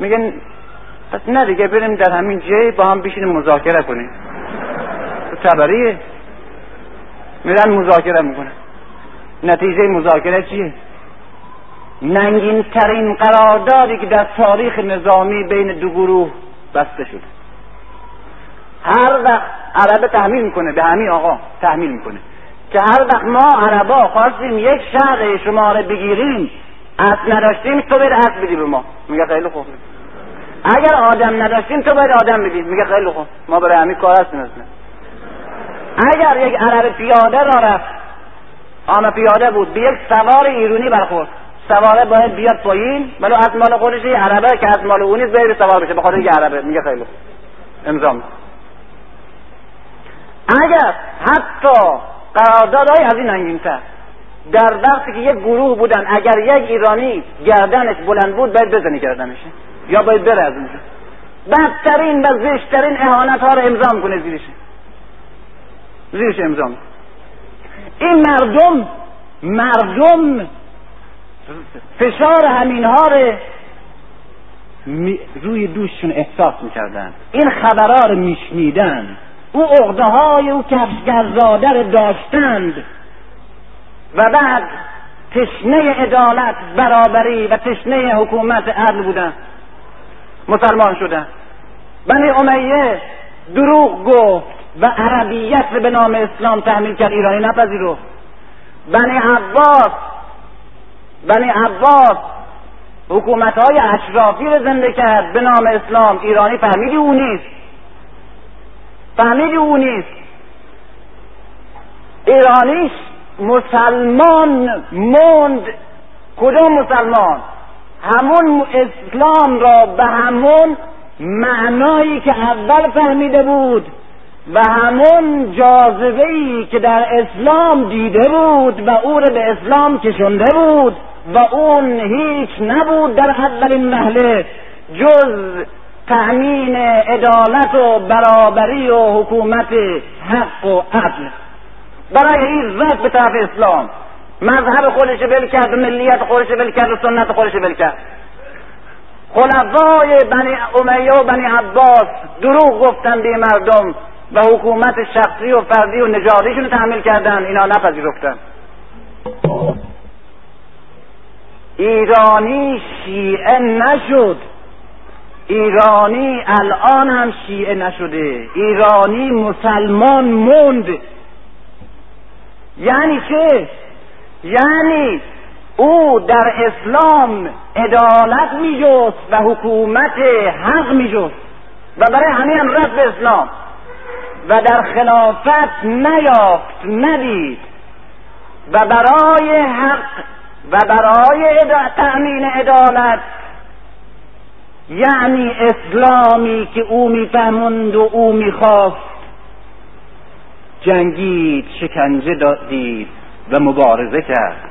میگن پس نه دیگه بریم در همین جای با هم بشینیم مذاکره کنیم. تو تبریه میرن مذاکره می‌کنن. نتیجه مذاکره چیه؟ ننگین ترین قراردادی که در تاریخ نظامی بین دو گروه بسته شده. هر وقت عربه تحمیل می‌کنه به همین آقا تحمیل می‌کنه. که هر وقت ما عربا خواستیم یک شهر شما رو بگیریم اصل نداشتیم تو باید اصل بدی به ما. میگه خیلی خوب. اگر آدم نداشتیم تو باید آدم بدی. میگه خیلی خوب. ما برای همین کار هستیم اگر یک عرب پیاده را رفت آن پیاده بود به یک سوار ایرونی برخورد. سواره باید بیاد پایین ولو از مال خودش عربه که از مال اونیست باید سوار بشه به خاطر اینکه عربه. میگه خیلی خوب. امضا اگر حتی قراردادهای از این انگینتر در وقتی که یک گروه بودن اگر یک ایرانی گردنش بلند بود باید بزنی گردنش. یا باید بره از اونجا. بدترین و زشترین اهانت ها رو امضا کنه زیرش. زیرش امضا این مردم مردم فشار همین ها رو روی دوششون احساس می‌کردن. این خبرها رو میشنیدن. او عقده های او کفشگرزاده داشتند. و بعد تشنه عدالت برابری و تشنه حکومت عدل بودن مسلمان شدن بنی امیه دروغ گفت و عربیت به نام اسلام تحمیل کرد ایرانی نپذیرفت بنی عباس بنی عباس حکومت های اشرافی رو زنده کرد به نام اسلام ایرانی فهمیدی او نیست. فهمیدی او نیست. ایرانیش مسلمان موند. کدوم مسلمان؟ همون اسلام را به همون معنایی که اول فهمیده بود و همون جاذبه ای که در اسلام دیده بود و او را به اسلام کشنده بود و اون هیچ نبود در اولین محله جز تأمین عدالت و برابری و حکومت حق و عدل. برای این رفت به طرف اسلام. مذهب خودش ول کرد ملیت خودش ول کرد و سنت خودش ول کرد. خلفای بنی امیه و بنی عباس دروغ گفتن به مردم و حکومت شخصی و فردی و نژادیشون تحمیل کردن. اینا نپذیرفتن. ایرانی شیعه نشد. ایرانی الان هم شیعه نشده. ایرانی مسلمان موند. یعنی چه؟ یعنی او در اسلام عدالت میجست و حکومت حق میجست. و برای همین هم رفت اسلام. و در خلافت نیافت ندید. و برای حق و برای تأمین عدالت یعنی اسلامی که او می‌فهمند و او می‌خواست. جنگید شکنجه دادید و مبارزه کرد.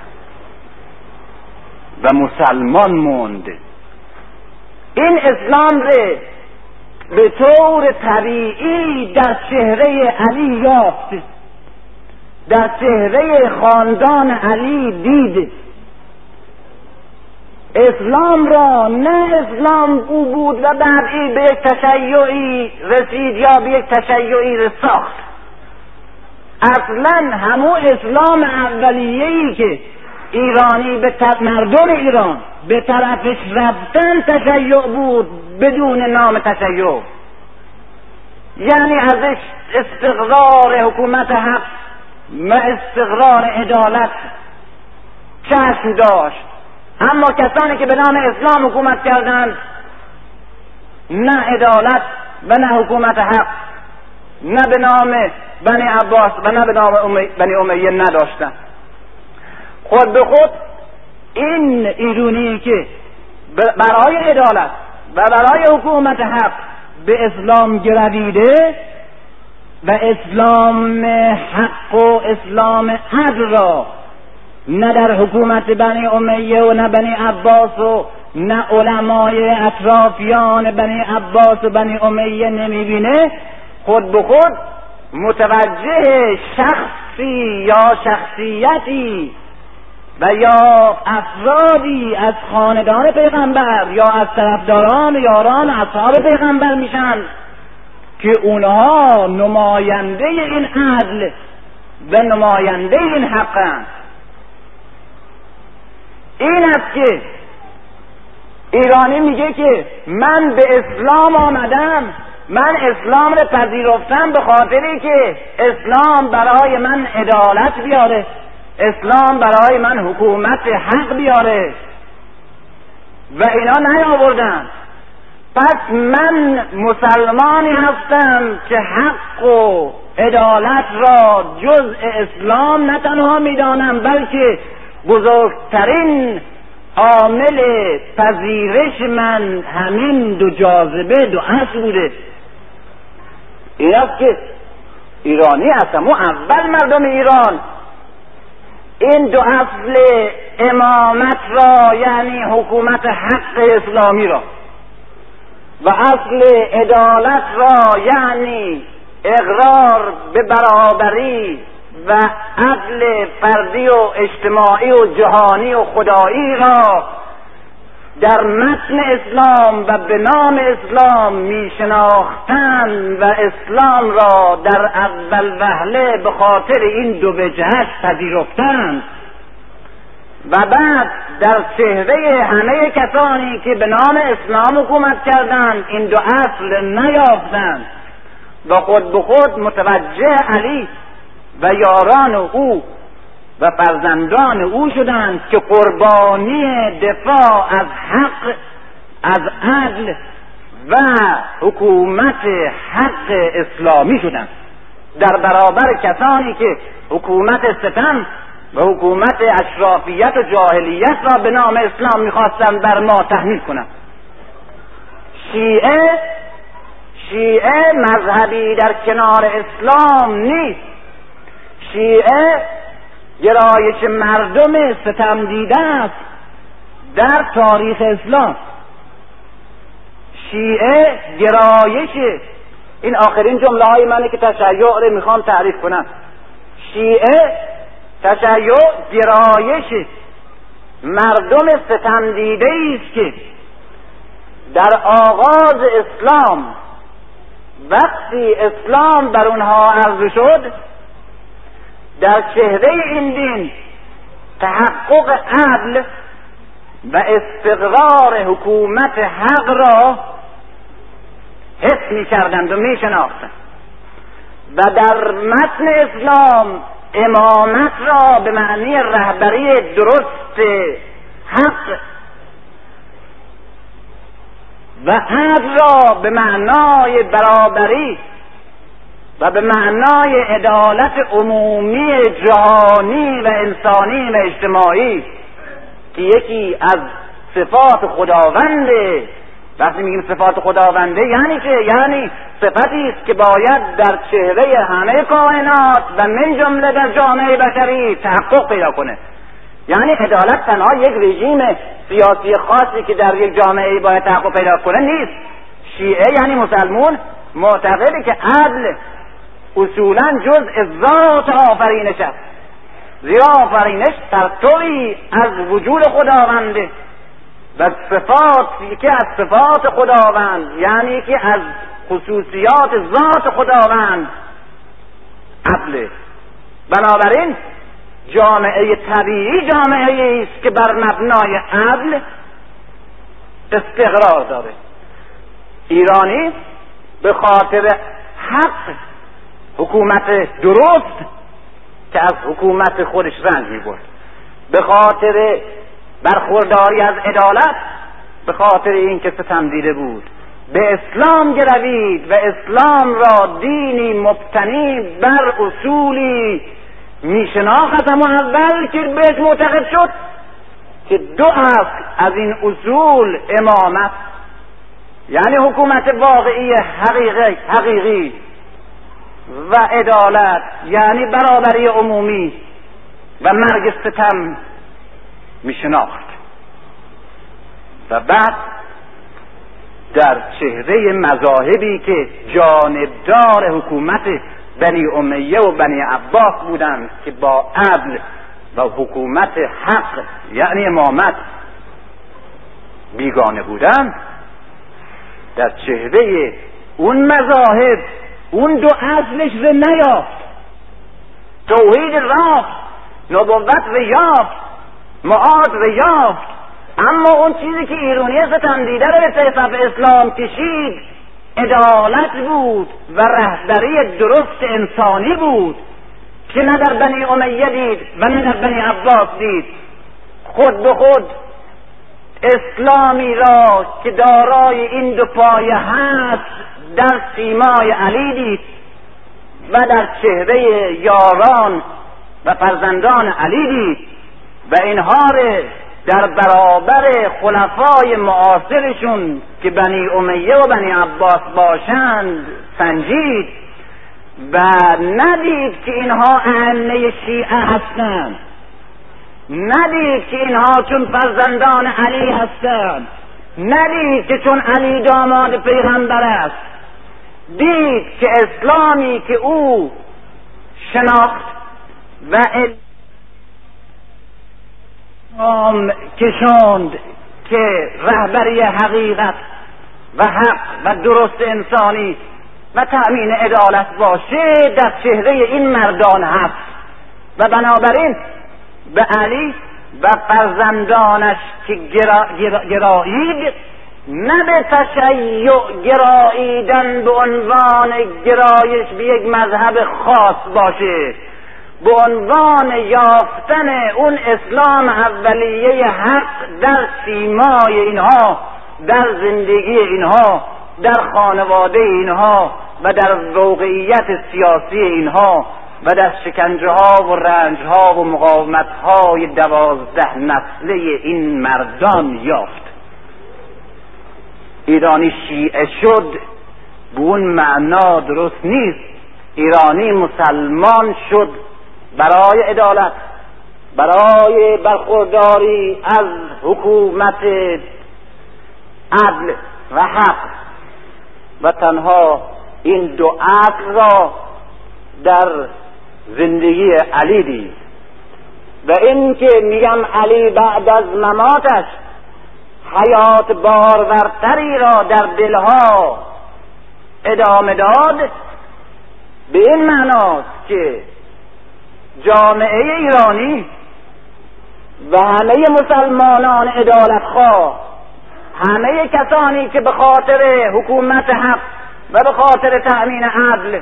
و مسلمان موند. این اسلام ره به طور طبیعی در چهره علی یافت. در چهره خاندان علی دید. اسلام را نه اسلام او بود و بعد به یک تشیعی رسید یا به یک تشیعی ساخت. اصلا همو اسلام اولیه‌ای که ایرانی به مردم ایران به طرفش رفتن تشیع بود بدون نام تشیع. یعنی ازش استقرار حکومت حق و استقرار عدالت چشم داشت. اما کسانی که به نام اسلام حکومت کردند نه عدالت و نه حکومت حق نه به نام بنی عباس و نه به نام بنی امیه نداشتن خود به خود این ایرونی که برای عدالت و برای حکومت حق به اسلام گرویده و اسلام حق و اسلام عدل را نه در حکومت بنی امیه و نه بنی عباس و نه علمای اطرافیان بنی عباس و بنی امیه نمی‌بینه. خود به خود متوجه شخصی یا شخصیتی و یا افرادی از خاندان پیغمبر یا از طرفداران یاران اصحاب پیغمبر میشن که اونها نماینده این عدل و نماینده این حقند این است که ایرانی میگه که من به اسلام آمدم من اسلام رو پذیرفتم به خاطری که اسلام برای من عدالت بیاره اسلام برای من حکومت حق بیاره و اینا نیاوردن. پس من مسلمانی هستم که حق و عدالت را جزء اسلام نه تنها می‌دانم بلکه بزرگترین عامل پذیرش من همین دو جاذبه دو اصل بوده. این که ایرانی هستم و اول مردم ایران. این دو اصل امامت را یعنی حکومت حق اسلامی را. و اصل عدالت را یعنی اقرار به برابری و عدل فردی و اجتماعی و جهانی و خدایی را در متن اسلام و به نام اسلام می شناختن و اسلام را در اول وهله به خاطر این دو وجهش پذیرفتند و بعد در چهره همه کسانی که به نام اسلام حکومت کردند این دو اصل نیافتند. و خود به خود متوجه علی و یاران او و فرزندان او شدند که قربانی دفاع از حق از عدل و حکومت حق اسلامی شدند. در برابر کسانی که حکومت ستم و حکومت اشرافیت و جاهلیت را به نام اسلام می‌خواستند بر ما تحمیل کنند. شیعه شیعه مذهبی در کنار اسلام نیست. شیعه گرایش مردم ستم دیده است در تاریخ اسلام. شیعه گرایش این آخرین جمله های منه که تشیع رو می‌خوام تعریف کنم. شیعه تشیع گرایش مردم ستم دیده است که در آغاز اسلام وقتی اسلام بر اونها عرض شد در چهره این دین تحقق عدل و استقرار حکومت حق را حس می کردند و می شناختند و در متن اسلام امامت را به معنی رهبری درست حق و عدل را به معنای برابری و به معنای عدالت عمومی جهانی و انسانی و اجتماعی که یکی از صفات خداونده وقتی میگیم صفات خداونده یعنی که یعنی صفتی است که باید در چهره همه کائنات و من جمله در جامعه بشری تحقق پیدا کنه. یعنی عدالت تنها یک رژیم سیاسی خاصی که در یک جامعه باید تحقق پیدا کنه نیست. شیعه یعنی مسلمون معتقده که عدل اصولا جز ذات آفرینش است زیرا آفرینش ترتوی از وجود خداونده و صفات که از صفات خداوند یعنی که از خصوصیات ذات خداوند. عدل بنابراین جامعه طبیعی جامعه است که بر مبنای عدل استقرار داره. ایرانی به خاطر حق حکومت درست که از حکومت خودش رنج می برد به خاطر برخورداری از عدالت به خاطر اینکه ستم دیده بود. به اسلام گروید و اسلام را دینی مبتنی بر اصولی میشناخت از همون اول که بهش معتقد شد که دو اصل از این اصول امامت یعنی حکومت واقعی حقیقی, حقیقی و عدالت یعنی برابری عمومی و مرگ ستم میشناخت. و بعد در چهره مذاهبی که جانبدار حکومت بنی امیه و بنی عباس بودند که با عدل و حکومت حق یعنی امامت بیگانه بودند در چهره اون مذاهب اون دو اصلش رو نیافت. توحید رافت نبوت و یافت معاد و یافت. اما اون چیزی که ایرونی ستندیده رو به اسلام کشید عدالت بود و رهبری درست انسانی بود که نه در بنی امیه دید و نه در بنی عباس دید. خود به خود اسلامی را که دارای این دو پایه هست در سیمای علی دید و در چهره یاران و فرزندان علی دید و اینها در برابر خلفای معاصرشون که بنی امیه و بنی عباس باشند سنجید و ندید که اینها ائمه شیعه هستند. ندید که اینها چون فرزندان علی هستند. ندید که چون علی داماد پیغمبر است. دید که اسلامی که او شناخت و نام کشاند که رهبری حقیقت و حق و درست انسانی و تأمین عدالت باشه در چهره این مردان هست. و بنابراین به علی و فرزندانش که گرایید نه به تشیع گراییدن به عنوان گرایش به یک مذهب خاص باشه. به عنوان یافتن اون اسلام اولیه حق در سیمای اینها در زندگی اینها در خانواده اینها و در واقعیت سیاسی اینها و در شکنجه ها و رنج ها و مقاومت های دوازده نسله این مردان یافت. ایرانی شیعه شد به اون معنا درست نیست. ایرانی مسلمان شد برای عدالت برای برخورداری از حکومت عدل و حق. و تنها این دو عقل را در زندگی علی دید. و این که میگم علی بعد از مماتش حیات بارورتری را در دلها. ادامه داد به این معناست که جامعه ایرانی و همه مسلمانان عدالتخواه همه کسانی که به خاطر حکومت حق و به خاطر تأمین عدل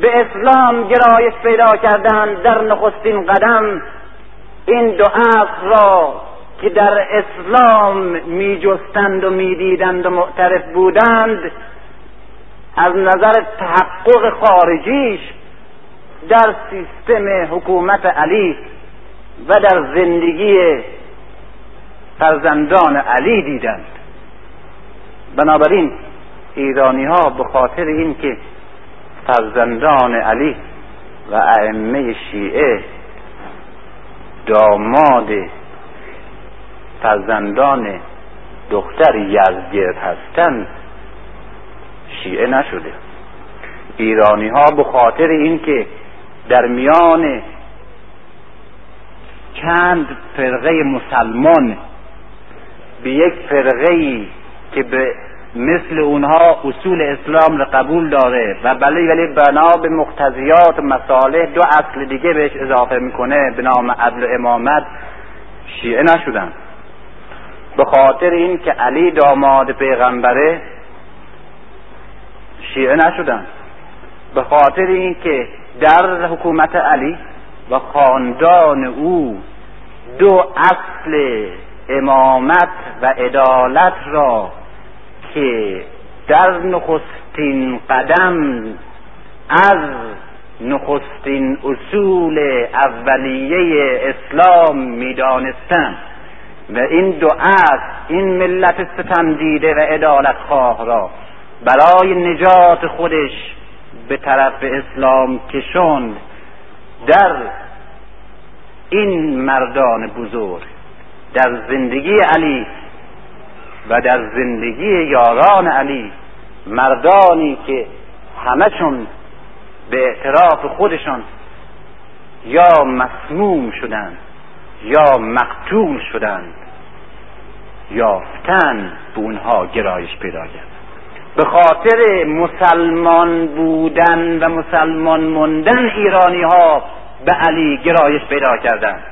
به اسلام گرایش پیدا کردند در نخستین قدم این دو اصل را که در اسلام می جستند و می دیدند و معترف بودند از نظر تحقق خارجیش در سیستم حکومت علی و در زندگی فرزندان علی دیدند. بنابراین ایرانی ها به خاطر اینکه فرزندان علی و ائمه شیعه داماد فرزندان دختر یزدگرد هستند شیعه نشده. ایرانی ها به خاطر اینکه در میان چند فرقه مسلمان به یک فرقه که به مثل اونها اصول اسلام را قبول داره و بله ولی بنا به مقتضیات مصالح دو اصل دیگه بهش اضافه می‌کنه به نام عدل امامت شیعه نشدن. به خاطر این که علی داماد پیغمبره شیعه نشدن. به خاطر این که در حکومت علی و خاندان او دو اصل امامت و عدالت را که در نخستین قدم از نخستین اصول اولیه اسلام می‌دانستند. و این دو این ملت ستم دیده و عدالت خواه را. برای نجات خودش به طرف اسلام کشوند در این مردان بزرگ در زندگی علی و در زندگی یاران علی مردانی که همشون به اعتراف خودشان یا مسموم شدند. یا مقتول شدند یافتن به اونها گرایش پیدا کرد. به خاطر مسلمان بودن و مسلمان موندن ایرانی ها به علی گرایش پیدا کردند.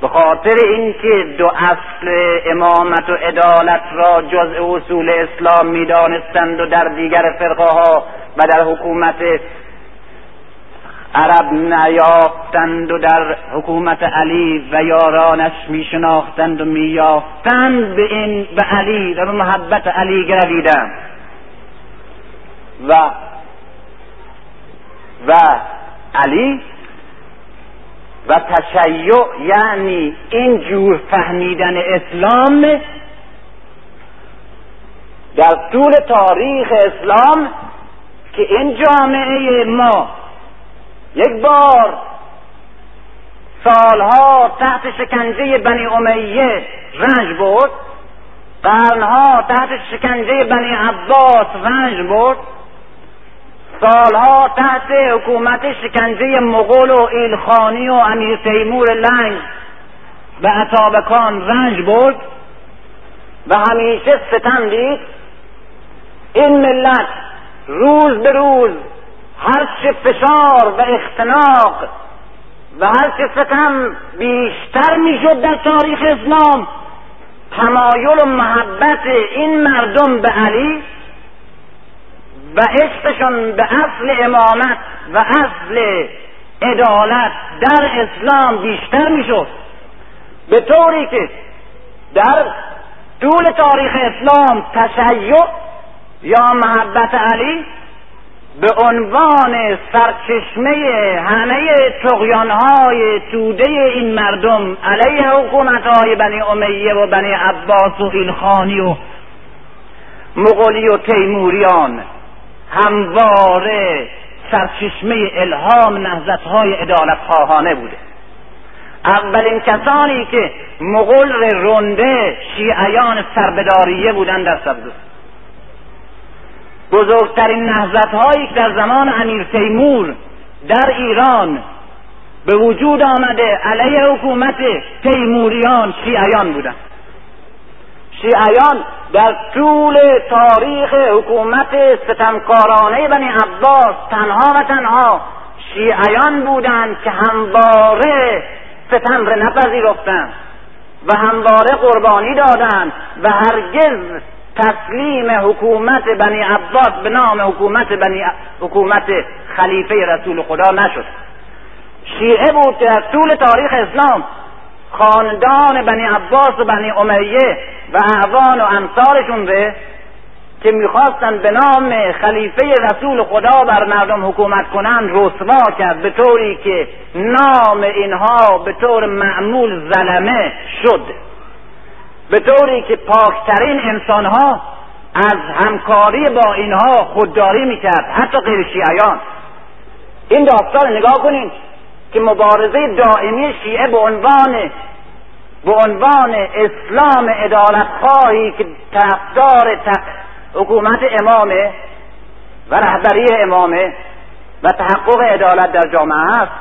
به خاطر اینکه دو اصل امامت و عدالت را جزء اصول اسلام می‌دانستند و در دیگر فرقه ها و در حکومت عرب نیافتند و در حکومت علی و یارانش میشناختند و میافتند به این به علی و به محبت علی گرویدند. و و علی و تشیع یعنی این جور فهمیدن اسلام در طول تاریخ اسلام که این جامعه ما یک بار سالها تحت شکنجه بنی امیه رنج برد. قرنها تحت شکنجه بنی عباس رنج برد. سالها تحت حکومت شکنجه مغول و ایلخانی و امیر تیمور لنگ و عطابکان رنج برد. و همیشه ستم دید این ملت روز به روز هرچه فشار و اختناق و هرچه ستم بیشتر می‌شد در تاریخ اسلام تمایل و محبت این مردم به علی و عشقشون به اصل امامت و اصل عدالت در اسلام بیشتر می‌شد. به طوری که در طول تاریخ اسلام تشیع یا محبت علی به عنوان سرچشمه همه تقیانهای توده این مردم علیه حکومتهای بنی امیه و بنی عباس و ایلخانی و مغولی و تیموریان همواره سرچشمه الهام نهزتهای ادالت خواهانه بوده. اولین کسانی که مغول رنده شیعیان سربداریه بودن در سبزه بزرگترین نهزت هایی که در زمان امیر تیمور در ایران به وجود آمده علیه حکومت تیموریان شیعیان بودند. شیعیان در طول تاریخ حکومت ستمکارانه بنی عباس تنها و تنها شیعیان بودند که همواره ستم را نپذیرفتند و همواره قربانی دادند و هرگز تسلیم حکومت بنی عباس به نام حکومت بنی حکومت خلیفه رسول خدا نشد. شیعه بود که در طول تاریخ اسلام خاندان بنی عباس و بنی امیه و اعوان و امثالشون به که می‌خواستن به نام خلیفه رسول خدا بر مردم حکومت کنند رسوا کرد به طوری که نام اینها به طور معمول زلمه شد. به طوری که پاکترین انسانها از همکاری با اینها خودداری می‌کرد حتی غیر شیعیان. این داستان نگاه کنید که مبارزه دائمی شیعه به عنوان به عنوان اسلام ادالت خواهی که طرفدار حکومت امامه و رهبری امامه و تحقق عدالت در جامعه است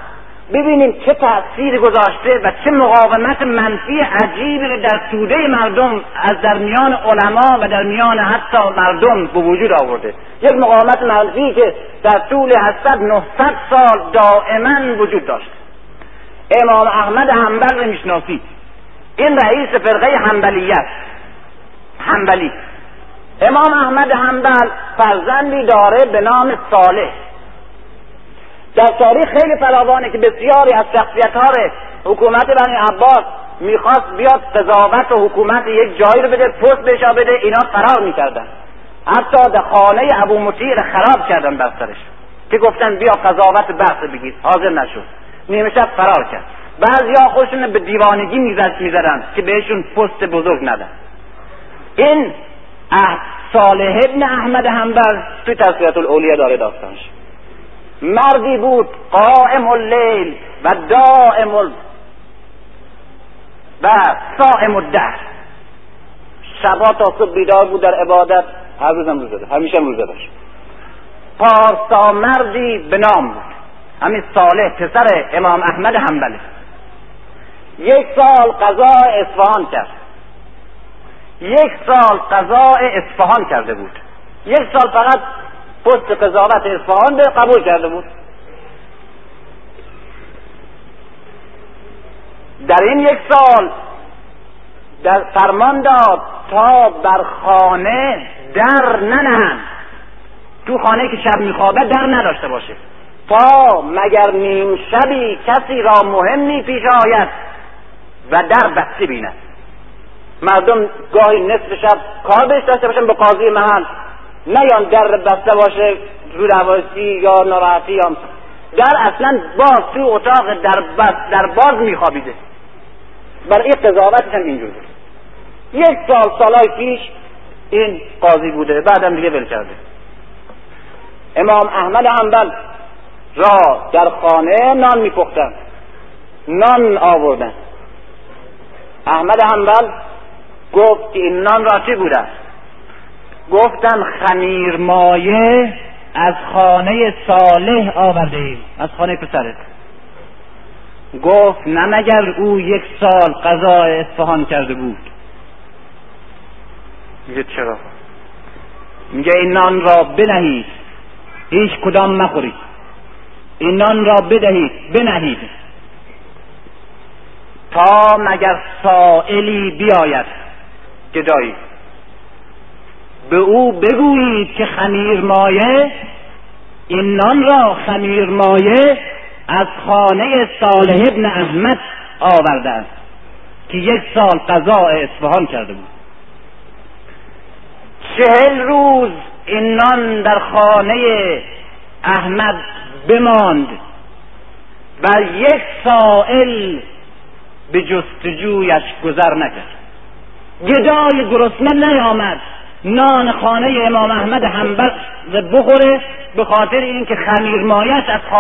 ببینیم چه تأثیر گذاشته و چه مقاومت منفی عجیبی در توده مردم از در میان علما و در میان حتی مردم به وجود آورده. یک مقاومت منفی که در طول 800 900 سال دائما وجود داشت. امام احمد حنبل رو می‌شناسید. این رئیس فرقه حنبلیت. حنبلی. امام احمد حنبل فرزندی داره به نام صالح. در تاریخ خیلی فراوانه که بسیاری از شخصیت ها حکومت بنی عباس می‌خواست بیاد قضاوت و حکومت یک جایی رو بده پست بشا بده اینا فرار می‌کردن. حتی در خانه ابو مطیع خراب کردن بر سرش. که گفتن بیا قضاوت بحث بگیر. حاضر نشد نیمه شب فرار کرد. بعضیا خودشون به دیوانگی می‌زدن که بهشون پست بزرگ ندن. این صالح ابن احمد حنبل توی تصویت الاولیا داره داستانش. مردی بود قائم اللیل و دائم ال... و صائم الدهر. شبا تا صبح بیدار بود در عبادت هر روزم روزه داشت همیشه روزه داشت پارسا مردی به نام بود. همین صالح پسر امام احمد حنبلی. یک سال قضا اصفهان کرد. یک سال قضاء اصفهان کرده بود. یک سال فقط پست قضاوت اصفهان به قبول کرده بود. در این یک سال در فرمان داد تا بر خانه در ننهند. تو خانه که شب میخوابه در نداشته باشه. تا مگر نیم شبی کسی را مهمی پیش آید و در بسته بیند. مردم گاهی نصف شب کار بهش داشته باشن به قاضی محل. نیان در بسته باشه رو رواسی یا ناراحتی یا در اصلا باز تو اتاق در, بس در باز میخوابیده. برای این قضاوتش هم اینجور یک سال سالای پیش این قاضی بوده بعدم دیگه ول کرده. امام احمد حنبل را در خانه نان میپختن. نان آوردن. احمد حنبل گفت که این نان را چی بوده؟ گفتن خمیر مایه از خانه صالح آورده. ایم از خانه پسرت گفت نه مگر او یک سال قضا اصفهان کرده بود. میگه چرا؟ میگه این نان را بنهید. هیچ کدام مخورید این نان را بدهید بنهید. تا مگر سائلی بیاید. گدایی. به او بگویید که خمیر مایه این نان را خمیر مایه از خانه صالح ابن احمد آورده است که یک سال قضاء اصفهان کرده بود. چهل روز این نان در خانه احمد بماند و یک سائل به جستجویش گذر نکرد. گدای گرسنه نیامد. نان خانه امام احمد حنبل بخوره به خاطر اینکه خمیرمایش از